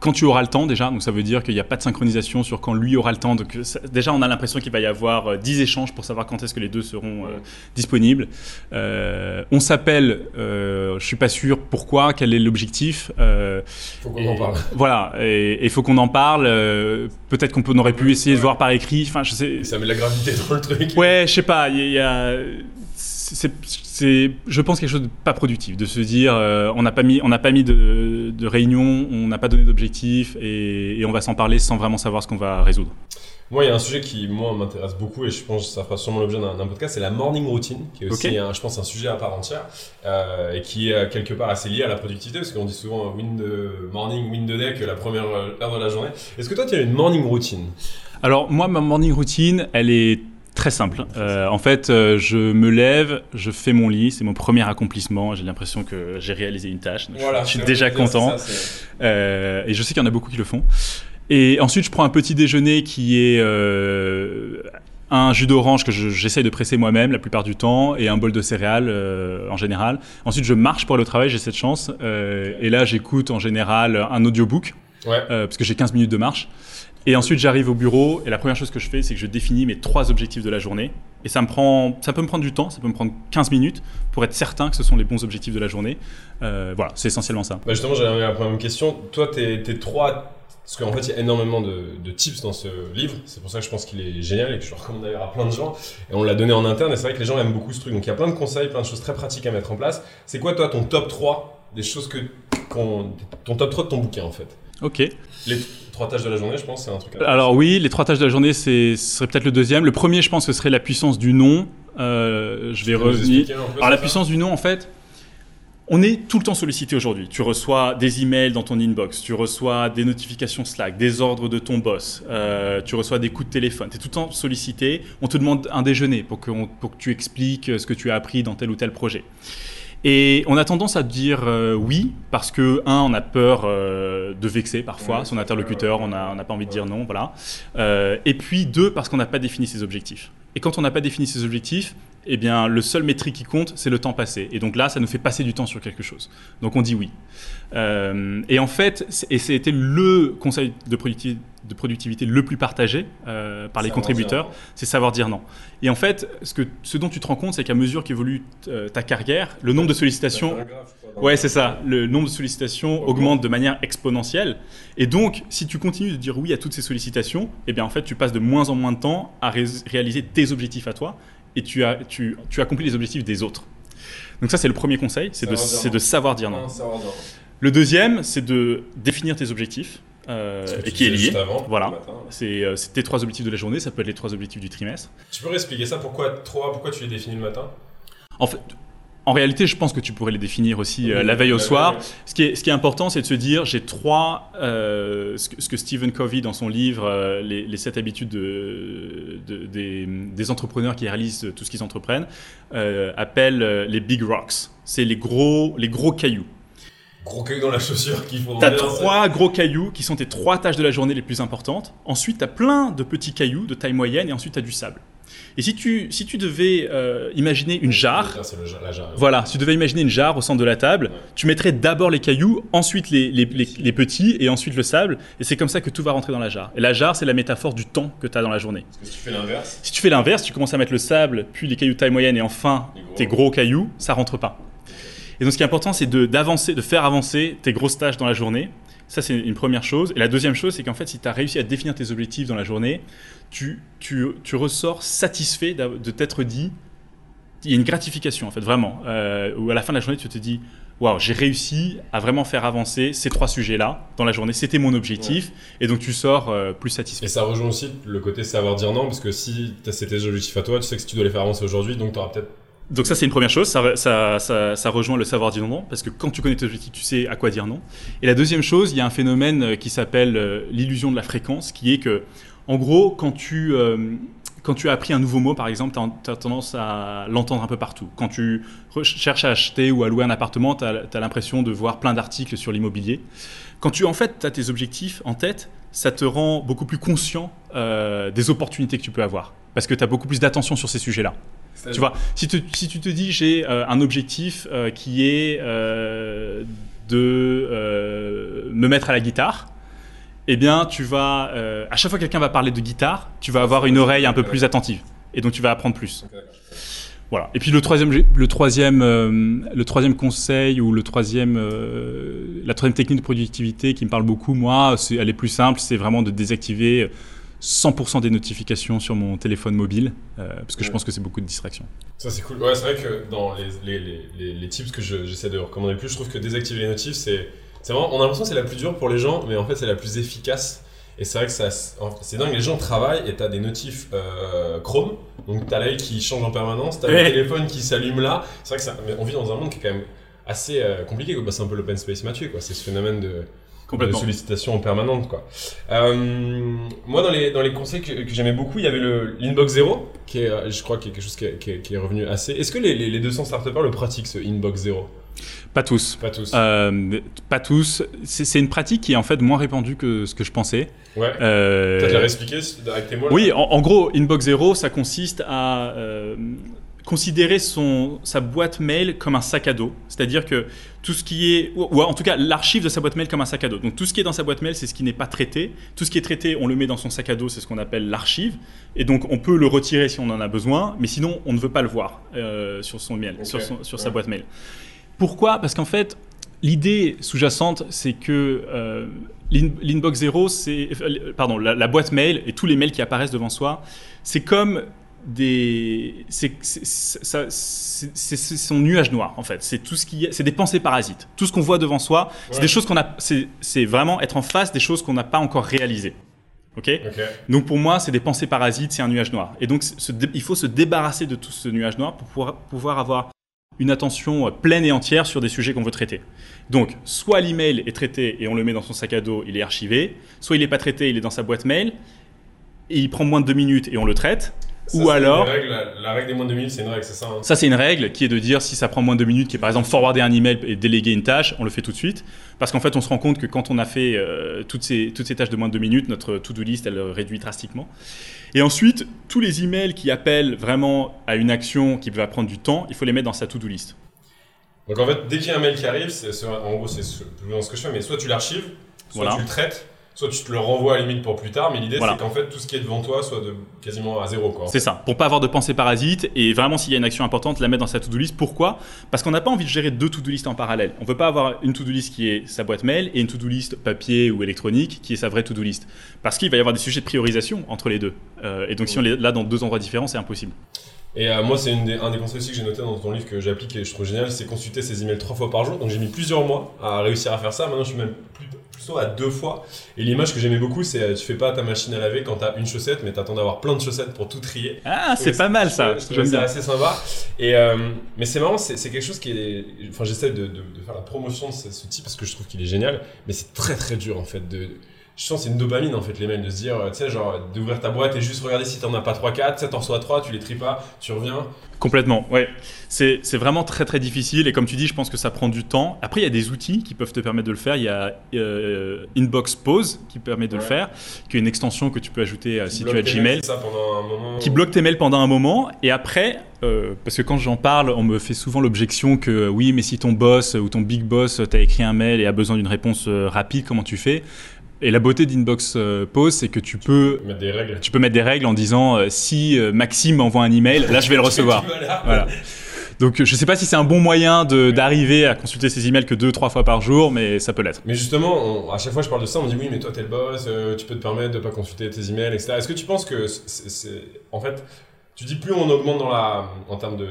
Speaker 2: quand tu auras le temps déjà, donc ça veut dire qu'il n'y a pas de synchronisation sur quand lui aura le temps. Donc déjà, on a l'impression qu'il va y avoir 10 euh, échanges pour savoir quand est-ce que les deux seront euh, disponibles. Euh, on s'appelle, je suis pas sûr pourquoi, quel est l'objectif.
Speaker 1: Il faut qu'on en parle.
Speaker 2: Voilà, et il faut qu'on en parle. Peut-être qu'on aurait pu essayer de voir par écrit. Enfin, je sais.
Speaker 1: Ça met de la gravité dans le truc.
Speaker 2: Ouais, je sais pas. Il y a c'est, je pense, quelque chose de pas productif, de se dire, euh, on n'a pas mis, on n'a pas mis de, de, réunion, on n'a pas donné d'objectif, et, on va s'en parler sans vraiment savoir ce qu'on va résoudre.
Speaker 1: Moi, il y a un sujet qui, moi, m'intéresse beaucoup, et je pense que ça fera sûrement l'objet d'un, podcast, c'est la morning routine, qui est aussi, je pense, un sujet à part entière, euh, et qui est quelque part assez lié à la productivité, parce qu'on dit souvent win the morning, win the day, que la première heure de la journée. Est-ce que toi, tu as une morning routine?
Speaker 2: Alors, moi, ma morning routine, elle est Très simple. Euh, en fait, euh, je me lève, je fais mon lit, c'est mon premier accomplissement. J'ai l'impression que j'ai réalisé une tâche. je, suis déjà content. Euh, et je sais qu'il y en a beaucoup qui le font. Et ensuite, je prends un petit déjeuner qui est un jus d'orange que j'essaye de presser moi-même la plupart du temps et un bol de céréales en général. Ensuite, je marche pour aller au travail, j'ai cette chance. et là, j'écoute en général un audiobook. parce que j'ai 15 minutes de marche. Et ensuite, j'arrive au bureau et la première chose que je fais, c'est que je définis mes trois objectifs de la journée. Et ça, me prend, ça peut me prendre du temps, ça peut me prendre 15 minutes pour être certain que ce sont les bons objectifs de la journée. Euh, voilà, c'est essentiellement ça.
Speaker 1: Bah justement, j'avais la première question. Toi, tes, trois parce qu'en fait, il y a énormément de, de tips dans ce livre. C'est pour ça que je pense qu'il est génial et que je le recommande d'ailleurs à plein de gens. Et on l'a donné en interne et c'est vrai que les gens aiment beaucoup ce truc. Donc il y a plein de conseils, plein de choses très pratiques à mettre en place. C'est quoi, toi, ton top 3 des choses que. ton top 3 de ton bouquin en fait?
Speaker 2: Ok.
Speaker 1: Les trois tâches de la journée, je pense, c'est un truc.
Speaker 2: Alors oui, les trois tâches de la journée, ce serait peut-être le deuxième. Le premier, je pense que ce serait la puissance du nom. Euh, je vais revenir. Alors la puissance du nom, en fait, on est tout le temps sollicité aujourd'hui. Tu reçois des emails dans ton inbox, tu reçois des notifications Slack, des ordres de ton boss, euh, tu reçois des coups de téléphone. Tu es tout le temps sollicité. On te demande un déjeuner pour que, pour que tu expliques ce que tu as appris dans tel ou tel projet. Et on a tendance à dire euh, oui parce que un, on a peur euh, de vexer parfois son interlocuteur, on n'a on n'a pas envie de dire non, voilà. Euh, et puis deux, parce qu'on n'a pas défini ses objectifs. Et quand on n'a pas défini ses objectifs, eh bien, le seul métrique qui compte, c'est le temps passé. Et donc là, ça nous fait passer du temps sur quelque chose. Donc on dit oui. Et en fait, et c'était le conseil de productivité, de productivité le plus partagé euh, par les
Speaker 1: Savoir
Speaker 2: contributeurs, c'est savoir dire non. Et en fait, ce, que, ce dont tu te rends compte, c'est qu'à mesure qu'évolue euh, ta carrière, le nombre de sollicitations Ouais, c'est ça. Le nombre de sollicitations augmente de manière exponentielle. Et donc, si tu continues de dire oui à toutes ces sollicitations, eh bien, en fait, tu passes de moins en moins de temps à ré- réaliser tes objectifs à toi et tu, as, tu, tu accomplis les objectifs des autres. Donc ça, c'est le premier conseil, c'est de, de savoir dire non.
Speaker 1: Non, savoir dire non.
Speaker 2: Le deuxième, c'est de définir tes objectifs, euh, et qui est lié. Voilà. C'est euh, tes trois objectifs de la journée, ça peut être les trois objectifs du trimestre.
Speaker 1: Tu peux expliquer ça pourquoi trois Pourquoi tu les définis le matin?
Speaker 2: En fait, en réalité, je pense que tu pourrais les définir aussi euh,
Speaker 1: Oui,
Speaker 2: la veille au
Speaker 1: la
Speaker 2: soir.
Speaker 1: veille.
Speaker 2: Ce qui est, ce qui est important, c'est de se dire, j'ai trois, euh, ce, que, ce que Stephen Covey dans son livre, les, les sept habitudes de, de- des, des entrepreneurs qui réalisent tout ce qu'ils entreprennent, appelle les big rocks. C'est les gros, les gros cailloux.
Speaker 1: Gros caillou dans la chaussure qu'il faut.
Speaker 2: Tu as
Speaker 1: bien,
Speaker 2: trois gros cailloux qui sont tes trois tâches de la journée les plus importantes. Ensuite, tu as plein de petits cailloux de taille moyenne et ensuite tu as du sable. Et si tu, si tu devais euh, imaginer une jarre,
Speaker 1: C'est le jar- la jarre.
Speaker 2: voilà, si tu devais imaginer une jarre au centre de la table,
Speaker 1: Ouais.
Speaker 2: tu mettrais d'abord les cailloux, ensuite les, les- les- les petits et ensuite le sable. Et c'est comme ça que tout va rentrer dans la jarre. Et la jarre, c'est la métaphore du temps que tu as dans la journée.
Speaker 1: Parce que si tu fais l'inverse,
Speaker 2: Si tu fais l'inverse, tu commences à mettre le sable, puis les cailloux de taille moyenne et enfin
Speaker 1: gros.
Speaker 2: tes gros cailloux, ça rentre pas. Et donc ce qui est important, c'est de- d'avancer, de, faire avancer tes grosses tâches dans la journée. Ça, c'est une première chose. Et la deuxième chose, c'est qu'en fait, si tu as réussi à définir tes objectifs dans la journée, tu, tu, tu ressors satisfait de t'être dit, il y a une gratification, en fait, vraiment. Euh, où à la fin de la journée, tu te dis, waouh, j'ai réussi à vraiment faire avancer ces trois sujets-là dans la journée. C'était mon objectif. Et donc, tu sors euh, plus satisfait.
Speaker 1: Et ça rejoint aussi le côté savoir dire non, parce que si c'est tes objectifs à toi, tu sais que si tu dois les faire avancer aujourd'hui, donc tu auras peut-être.
Speaker 2: Donc ça c'est une première chose, ça, ça, ça, rejoint le savoir dire non, parce que quand tu connais tes objectifs, tu sais à quoi dire non. Et la deuxième chose, il y a un phénomène euh, qui s'appelle euh, l'illusion de la fréquence, qui est que, en gros, quand tu, euh, quand tu as appris un nouveau mot, par exemple, tu as, tendance à l'entendre un peu partout. Quand tu cherches à acheter ou à louer un appartement, tu as, l'impression de voir plein d'articles sur l'immobilier. Quand tu, en fait, as tes objectifs en tête, ça te rend beaucoup plus conscient des opportunités que tu peux avoir, parce que tu as beaucoup plus d'attention sur ces sujets-là. Tu vois, si, tu- si tu te dis j'ai euh, un objectif euh, qui est euh, de me mettre à la guitare, eh bien tu vas, à chaque fois que quelqu'un va parler de guitare, tu vas avoir une oreille un peu plus attentive. Et donc tu vas apprendre plus. Voilà. Et puis le troisième, le troisième, le troisième conseil ou le troisième, la troisième technique de productivité qui me parle beaucoup, moi, c'est, elle est plus simple, c'est vraiment de désactiver 100% des notifications sur mon téléphone mobile, euh, parce que je pense que c'est beaucoup de distractions.
Speaker 1: Ça c'est cool. Ouais, c'est vrai que dans les, les, les, les, les tips que je- j'essaie de recommander plus, je trouve que désactiver les notifs, c'est c'est vraiment. On a l'impression que c'est la plus dure pour les gens, mais en fait c'est la plus efficace. Et c'est vrai que ça, c'est dingue, les gens travaillent et t'as des notifs euh, Chrome, donc t'as l'œil qui change en permanence, t'as
Speaker 2: Ouais.
Speaker 1: le téléphone qui s'allume là. C'est vrai que ça, mais on vit dans un monde qui est quand même assez euh, compliqué. Bah, c'est un peu l'open space Mathieu, quoi. C'est ce phénomène de, de sollicitation en permanente quoi. Euh, moi dans les dans les conseils que, que j'aimais beaucoup, il y avait le l'inbox zéro qui est euh, je crois qui est quelque chose qui est, qui est- qui est revenu assez. Est-ce que les, les, les 200 startupers le pratiquent ce inbox zéro?
Speaker 2: Pas tous.
Speaker 1: Pas tous.
Speaker 2: Euh, pas tous. C'est, c'est une pratique qui est en fait moins répandue que ce que je pensais.
Speaker 1: ouais.
Speaker 2: Euh,
Speaker 1: Peut-être la réexpliquer avec tes mots. là?
Speaker 2: Oui, en, en gros, Inbox Zero, ça consiste à euh, considérer son, sa boîte mail comme un sac à dos. C'est-à-dire que tout ce qui est, ou, en tout cas l'archive de sa boîte mail comme un sac à dos. Donc tout ce qui est dans sa boîte mail, c'est ce qui n'est pas traité. Tout ce qui est traité, on le met dans son sac à dos, c'est ce qu'on appelle l'archive. Et donc on peut le retirer si on en a besoin, mais sinon on ne veut pas le voir euh, sur son mail, sur, son- sur sa boîte mail. Pourquoi? Parce qu'en fait, l'idée sous-jacente, c'est que euh, l'in- l'inbox zéro, c'est euh, pardon, la, la boîte mail et tous les mails qui apparaissent devant soi, c'est comme des, c'est son nuage noir en fait. C'est tout ce qui, est- c'est des pensées parasites. Tout ce qu'on voit devant soi, c'est des choses qu'on a, c'est vraiment être en face des choses qu'on n'a pas encore réalisées. Ok?
Speaker 1: Ok.
Speaker 2: donc pour moi, c'est des pensées parasites, c'est un nuage noir. Et donc il faut se débarrasser de tout ce nuage noir pour pouvoir, pouvoir avoir une attention euh, pleine et entière sur des sujets qu'on veut traiter. Donc soit l'email est traité et on le met dans son sac à dos, il est archivé, soit il n'est pas traité, il est dans sa boîte mail et il prend moins de deux minutes et on le traite,
Speaker 1: Ça,
Speaker 2: Ou alors-
Speaker 1: règle, la, la règle des moins de 2 minutes, c'est une règle, c'est ça hein
Speaker 2: Ça, c'est une règle qui est de dire si ça prend moins de deux minutes, qui est par exemple forwarder un email et déléguer une tâche, on le fait tout de suite. Parce qu'en fait, on se rend compte que quand on a fait euh, toutes, ces, toutes ces tâches de moins de deux minutes, notre to-do list, elle réduit drastiquement. Et ensuite, tous les emails qui appellent vraiment à une action qui va prendre du temps, il faut les mettre dans sa to-do list.
Speaker 1: Donc en fait, dès qu'il y a un mail qui arrive, c'est, en gros, c'est ce, ce que je fais, mais soit tu l'archives, soit
Speaker 2: Voilà.
Speaker 1: tu le traites, soit tu te le renvoies à la limite pour plus tard, mais l'idée
Speaker 2: Voilà.
Speaker 1: c'est qu'en fait, tout ce qui est devant toi soit de quasiment à zéro.
Speaker 2: C'est ça, pour pas avoir de pensée parasite et vraiment s'il y a une action importante, la mettre dans sa to-do list. Pourquoi? Parce qu'on n'a pas envie de gérer deux to-do list en parallèle. On veut pas avoir une to-do list qui est sa boîte mail et une to-do list papier ou électronique qui est sa vraie to-do list. Parce qu'il va y avoir des sujets de priorisation entre les deux. Euh, et donc si on les là dans deux endroits différents, c'est impossible.
Speaker 1: Et euh, moi, c'est un des conseils aussi que j'ai noté dans ton livre que j'applique et je trouve génial, c'est consulter ses emails trois fois par jour. Donc j'ai mis plusieurs mois à réussir à faire ça. Maintenant, je suis même plus, plutôt à deux fois. Et l'image que j'aimais beaucoup, c'est euh, tu fais pas ta machine à laver quand t'as une chaussette, mais t'attends d'avoir plein de chaussettes pour tout trier.
Speaker 2: Ah, c'est pas mal ça.
Speaker 1: je
Speaker 2: bien.
Speaker 1: assez sympa. Et euh, mais c'est marrant, c'est c'est quelque chose qui est. Enfin, j'essaie de, de- de faire la promotion de ce, ce type parce que je trouve qu'il est génial, mais c'est très très dur en fait. De, je sens que c'est une dopamine en fait, les mails, de se dire, euh, tu sais, genre d'ouvrir ta boîte et juste regarder si t'en as pas 3-4, tu sais, t'en reçois 3, tu les tries pas, tu reviens.
Speaker 2: Complètement, ouais. C'est c'est vraiment très très difficile et comme tu dis, je pense que ça prend du temps. Après, il y a des outils qui peuvent te permettre de le faire. Il y a euh, Inbox Pause qui permet de le faire, qui est une extension que tu peux ajouter euh, si tu as Gmail.
Speaker 1: ça pendant un moment.
Speaker 2: qui bloque tes mails pendant un moment et après, euh, parce que quand j'en parle, on me fait souvent l'objection que oui, mais si ton boss ou ton big boss t'a écrit un mail et a besoin d'une réponse rapide, comment tu fais? Et la beauté d'Inbox euh, Pause, c'est que tu peux,
Speaker 1: Mettre des règles.
Speaker 2: tu peux mettre des règles en disant euh, si euh, Maxime m'envoie un email, là je vais le recevoir.
Speaker 1: Voilà.
Speaker 2: Donc euh, je sais pas si c'est un bon moyen d'arriver à consulter ses emails que deux, trois fois par jour, mais ça peut l'être.
Speaker 1: Mais justement, on- à chaque fois que je parle de ça, on me dit oui, mais toi t'es le boss, tu peux te permettre de pas consulter tes emails, etc. Est-ce que tu penses que c'est, en fait, tu dis plus on augmente dans la, en termes de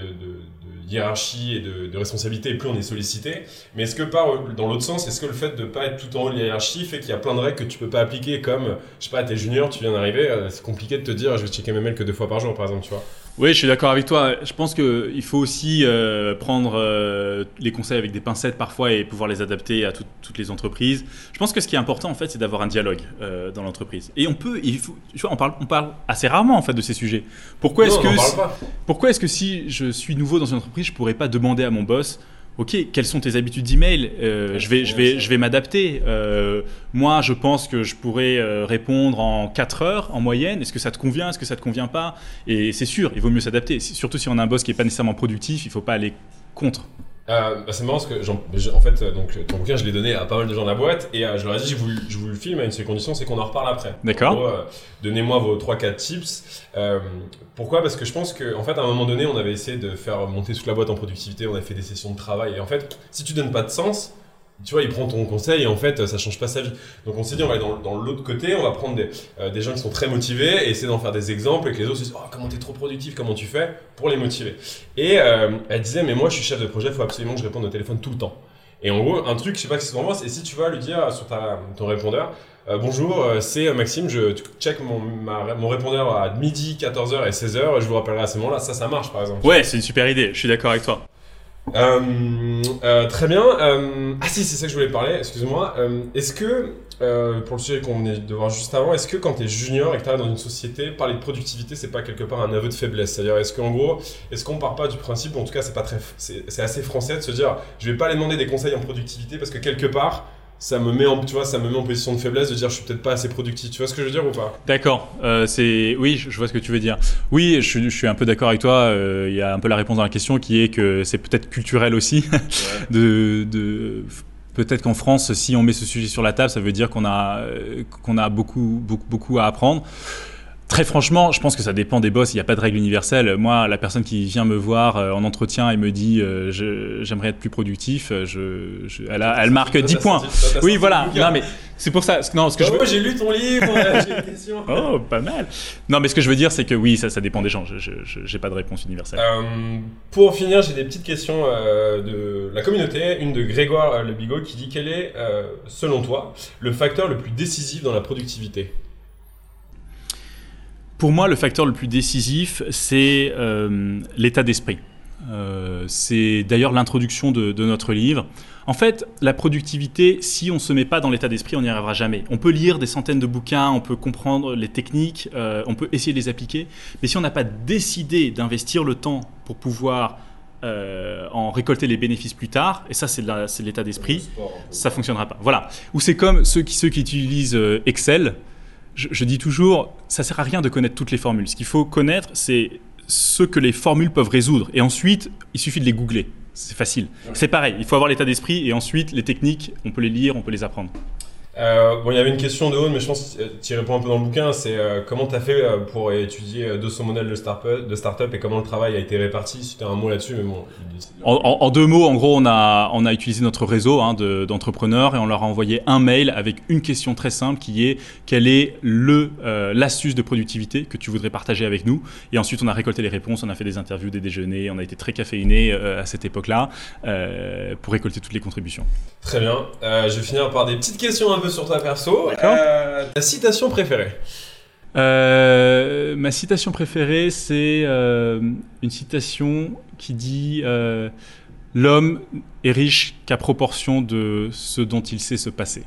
Speaker 1: hiérarchie et de, de responsabilité, plus on est sollicité. Mais est-ce que par dans l'autre sens, est-ce que le fait de pas être tout en haut de hiérarchie fait qu'il y a plein de règles que tu peux pas appliquer, comme je sais pas, t'es junior, tu viens d'arriver, euh, c'est compliqué de te dire je vais checker mes mails que deux fois par jour, par exemple, tu vois.
Speaker 2: Oui, je suis d'accord avec toi. Je pense qu'il faut aussi euh, prendre euh, les conseils avec des pincettes parfois et pouvoir les adapter à tout- toutes les entreprises. Je pense que ce qui est important en fait, c'est d'avoir un dialogue euh, dans l'entreprise. Et on peut, il faut, tu vois, on parle, on parle assez rarement en fait de ces sujets. Pourquoi est-ce que, pourquoi est-ce que si je suis nouveau dans une entreprise, je pourrais pas demander à mon boss Ok, quelles sont tes habitudes d'email? Euh, Je vais, je vais, je vais m'adapter. Euh, moi, je pense que je pourrais euh, répondre en 4 heures en moyenne. Est-ce que ça te convient? Est-ce que ça te convient pas? Et c'est sûr, il vaut mieux s'adapter. Surtout si on a un boss qui est pas nécessairement productif, il faut pas aller contre.
Speaker 1: Euh, bah, c'est marrant parce que j'en- en fait, euh, donc, ton bouquin, je l'ai donné à pas mal de gens de la boîte et euh, je leur ai dit, je vous, je vous le filme à une seule condition, c'est qu'on en reparle après.
Speaker 2: D'accord.
Speaker 1: Euh, Donnez-moi vos 3-4 tips. Euh, pourquoi? Parce que je pense qu'en en fait, à un moment donné, on avait essayé de faire monter toute la boîte en productivité, on a fait des sessions de travail et en fait, si tu donnes pas de sens, tu vois, il prend ton conseil et en fait, ça change pas sa vie. Donc on s'est dit, on va aller dans, l'autre côté, on va prendre des, euh, des gens qui sont très motivés et essayer d'en faire des exemples et que les autres se disent, oh, comment t'es trop productif, comment tu fais pour les motiver. Et euh, elle disait, mais moi je suis chef de projet, il faut absolument que je réponde au téléphone tout le temps. Et en gros, un truc, je sais pas si c'est moi, c'est si tu vas lui dire sur ta, ton répondeur, euh, bonjour, euh, c'est euh, Maxime, je check mon, mon répondeur à midi, 14h et 16h, je vous rappellerai à ce moment-là, ça, ça marche par exemple.
Speaker 2: Ouais, c'est une super idée. Je suis d'accord avec toi.
Speaker 1: Euh, euh, très bien. Euh, ah si, c'est ça que je voulais parler, excuse-moi. Est-ce que, pour le sujet qu'on venait de voir juste avant, est-ce que quand tu es junior et que tu arrives dans une société, parler de productivité, c'est pas quelque part un aveu de faiblesse? C'est-à-dire, est-ce qu'en gros, est-ce qu'on part pas du principe, en tout cas, c'est pas très, c'est assez français de se dire, je vais pas aller demander des conseils en productivité parce que quelque part, ça me met en, tu vois, ça me met en position de faiblesse de dire, je suis peut-être pas assez productif. Tu vois ce que je veux dire ou pas?
Speaker 2: D'accord. Euh, c'est oui, je vois ce que tu veux dire. Oui, je, suis- je suis un peu d'accord avec toi. Euh, Il y a un peu la réponse dans la question qui est que c'est peut-être culturel aussi. de, de- peut-être qu'en France, si on met ce sujet sur la table, ça veut dire qu'on a euh, qu'on a beaucoup beaucoup beaucoup à apprendre. Très franchement, je pense que ça dépend des boss. Il n'y a pas de règle universelle. Moi, la personne qui vient me voir euh, en entretien et me dit euh, je- j'aimerais être plus productif, euh, je, je- elle, a- elle marque 10 points. Oui, voilà. Non, mais c'est pour ça. Non, ce que je veux.
Speaker 1: Oh, j'ai lu ton livre, j'ai une question.
Speaker 2: Oh, pas mal. Non, mais ce que je veux dire, c'est que oui, ça, ça dépend des gens. Je n'ai pas de réponse universelle.
Speaker 1: Euh, pour finir, j'ai des petites questions de la communauté. Une de Grégoire Le Bigot qui dit quel est, selon toi, le facteur le plus décisif dans la productivité?
Speaker 2: Pour moi, le facteur le plus décisif, c'est euh, l'état d'esprit. Euh, c'est d'ailleurs l'introduction de, de, notre livre. En fait, la productivité, si on ne se met pas dans l'état d'esprit, on n'y arrivera jamais. On peut lire des centaines de bouquins, on peut comprendre les techniques, euh, on peut essayer de les appliquer, mais si on n'a pas décidé d'investir le temps pour pouvoir euh, en récolter les bénéfices plus tard, et ça c'est l'état d'esprit, ça fonctionnera pas. Voilà. Ou c'est comme ceux qui, ceux qui utilisent Excel, je, je, dis toujours, ça sert à rien de connaître toutes les formules. Ce qu'il faut connaître, c'est ce que les formules peuvent résoudre. Et ensuite, il suffit de les googler. C'est facile. C'est pareil, il faut avoir l'état d'esprit et ensuite les techniques, on peut les lire, on peut les apprendre.
Speaker 1: Euh, bon, il y avait une question de haut, mais je pense que tu y réponds un peu dans le bouquin. C'est euh, comment tu as fait euh, pour étudier 200 modèles de start-up de start et comment le travail a été réparti? Si tu as un mot là-dessus, mais bon.
Speaker 2: En, en, deux mots, en gros, on a, on a utilisé notre réseau hein, d'entrepreneurs et on leur a envoyé un mail avec une question très simple qui est quelle est le l'astuce de productivité que tu voudrais partager avec nous? Et ensuite, on a récolté les réponses, on a fait des interviews, des déjeuners, on a été très caféiné à cette époque-là pour récolter toutes les contributions.
Speaker 1: Très bien. je vais finir par des petites questions un peu sur toi perso. Euh, ta citation préférée
Speaker 2: euh, Ma citation préférée, c'est euh, une citation qui dit L'homme est riche qu'à proportion de ce dont il sait se passer.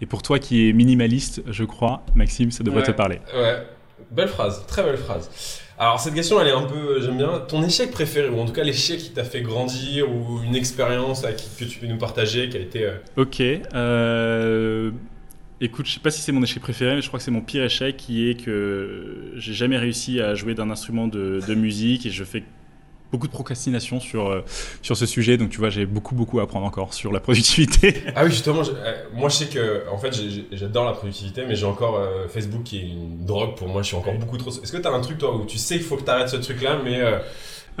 Speaker 2: Et pour toi qui es minimaliste, je crois, Maxime, ça devrait te parler.
Speaker 1: Ouais, belle phrase, très belle phrase. Alors cette question, elle est un peu, j'aime bien. Ton échec préféré, ou en tout cas l'échec qui t'a fait grandir, ou une expérience que tu peux nous partager, qui a été... Euh,
Speaker 2: ok. Euh, écoute, je sais pas si c'est mon échec préféré, mais je crois que c'est mon pire échec, qui est que j'ai jamais réussi à jouer d'un instrument de, de musique, et je fais beaucoup de procrastination sur, euh, sur ce sujet. Donc, tu vois, j'ai beaucoup, beaucoup à apprendre encore sur la productivité.
Speaker 1: Ah oui, justement, euh, moi, je sais que, en fait, j'adore la productivité, mais j'ai encore euh, Facebook qui est une drogue pour moi. Je suis encore beaucoup trop. Est-ce que tu as un truc, toi, où tu sais qu'il faut que tu arrêtes ce truc-là, mais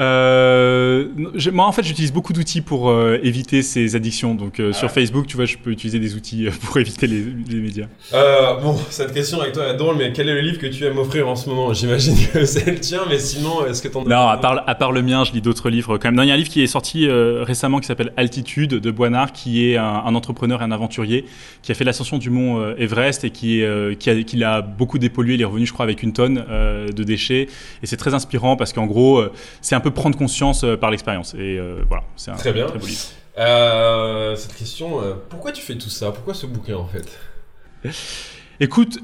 Speaker 2: euh, moi, en fait, j'utilise beaucoup d'outils pour euh, éviter ces addictions. Donc, euh, sur. Facebook, tu vois, je peux utiliser des outils pour éviter les, les médias.
Speaker 1: bon, cette question avec toi est drôle, mais quel est le livre que tu aimes offrir en ce moment? J'imagine que c'est le tien, mais sinon, est-ce que t'en
Speaker 2: Non, à part, à part le mien, je lis d'autres livres quand même. Non, il y a un livre qui est sorti récemment qui s'appelle Altitude de Boinard, qui est un, entrepreneur et un aventurier qui a fait l'ascension du mont Everest et qui, qui, a, qui a beaucoup dépollué. Il est revenu, je crois, avec une tonne de déchets. Et c'est très inspirant parce qu'en gros, c'est un peu prendre conscience euh, par l'expérience. Et euh, voilà, c'est un
Speaker 1: très, bien.
Speaker 2: très beau livre.
Speaker 1: Euh, cette question, pourquoi tu fais tout ça? Pourquoi ce bouquin en fait?
Speaker 2: Écoute,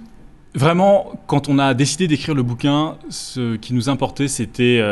Speaker 2: Vraiment, quand on a décidé d'écrire le bouquin, ce qui nous importait, c'était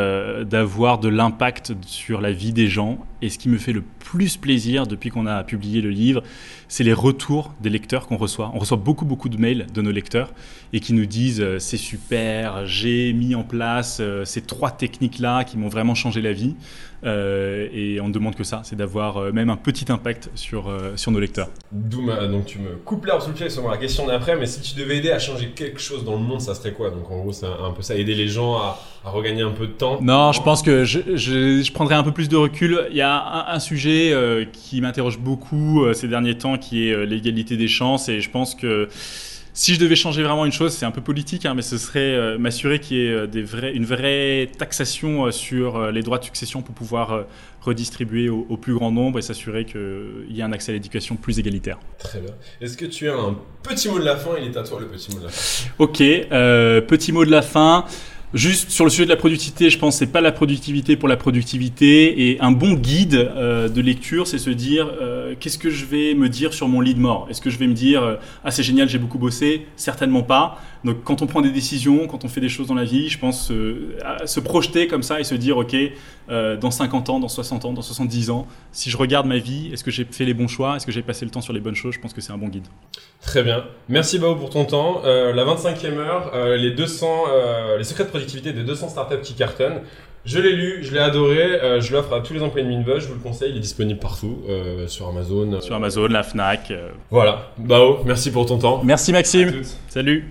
Speaker 2: d'avoir de l'impact sur la vie des gens. Et ce qui me fait le plus plaisir depuis qu'on a publié le livre, c'est les retours des lecteurs qu'on reçoit. On reçoit beaucoup, beaucoup de mails de nos lecteurs et qui nous disent c'est super, j'ai mis en place ces trois techniques-là qui m'ont vraiment changé la vie. Euh, et on ne demande que ça, c'est d'avoir euh, même un petit impact sur, euh, sur nos lecteurs.
Speaker 1: D'où donc tu me coupes l'herbe sous le pied sur la question d'après, mais si tu devais aider à changer quelque chose dans le monde, ça serait quoi? Donc en gros, c'est un, peu ça, aider les gens à, regagner un peu de temps.
Speaker 2: Non, je pense que je, je, je prendrais un peu plus de recul. Il y a un, un sujet qui m'interroge beaucoup ces derniers temps, qui est l'égalité des chances, et je pense que si je devais changer vraiment une chose, c'est un peu politique, hein, mais ce serait euh, m'assurer qu'il y ait euh, des vrais, une vraie taxation euh, sur les droits de succession pour pouvoir redistribuer au, plus grand nombre et s'assurer qu'il y ait un accès à l'éducation plus égalitaire.
Speaker 1: Très bien. Est-ce que tu as un petit mot de la fin? Il est à toi le petit mot de la fin.
Speaker 2: Ok, petit mot de la fin. Juste sur le sujet de la productivité, je pense que c'est pas la productivité pour la productivité. Et un bon guide euh, de lecture, c'est se dire euh, qu'est-ce que je vais me dire sur mon lit de mort? Est-ce que je vais me dire euh, ah c'est génial, j'ai beaucoup bossé Certainement pas. Donc quand on prend des décisions, quand on fait des choses dans la vie, je pense se projeter comme ça et se dire ok dans 50 ans, dans 60 ans, dans 70 ans, si je regarde ma vie, est-ce que j'ai fait les bons choix? Est-ce que j'ai passé le temps sur les bonnes choses? Je pense que c'est un bon guide.
Speaker 1: Très bien. Merci Bao pour ton temps. la 25e heure, les 200, les secrets de productivité des 200 startups qui cartonnent. Je l'ai lu, je l'ai adoré, euh, je l'offre à tous les employés de Minbuzz, je vous le conseille, il est disponible partout, euh, sur Amazon.
Speaker 2: Sur Amazon, la FNAC. Euh.
Speaker 1: Voilà, Bao, merci pour ton temps.
Speaker 2: Merci Maxime, salut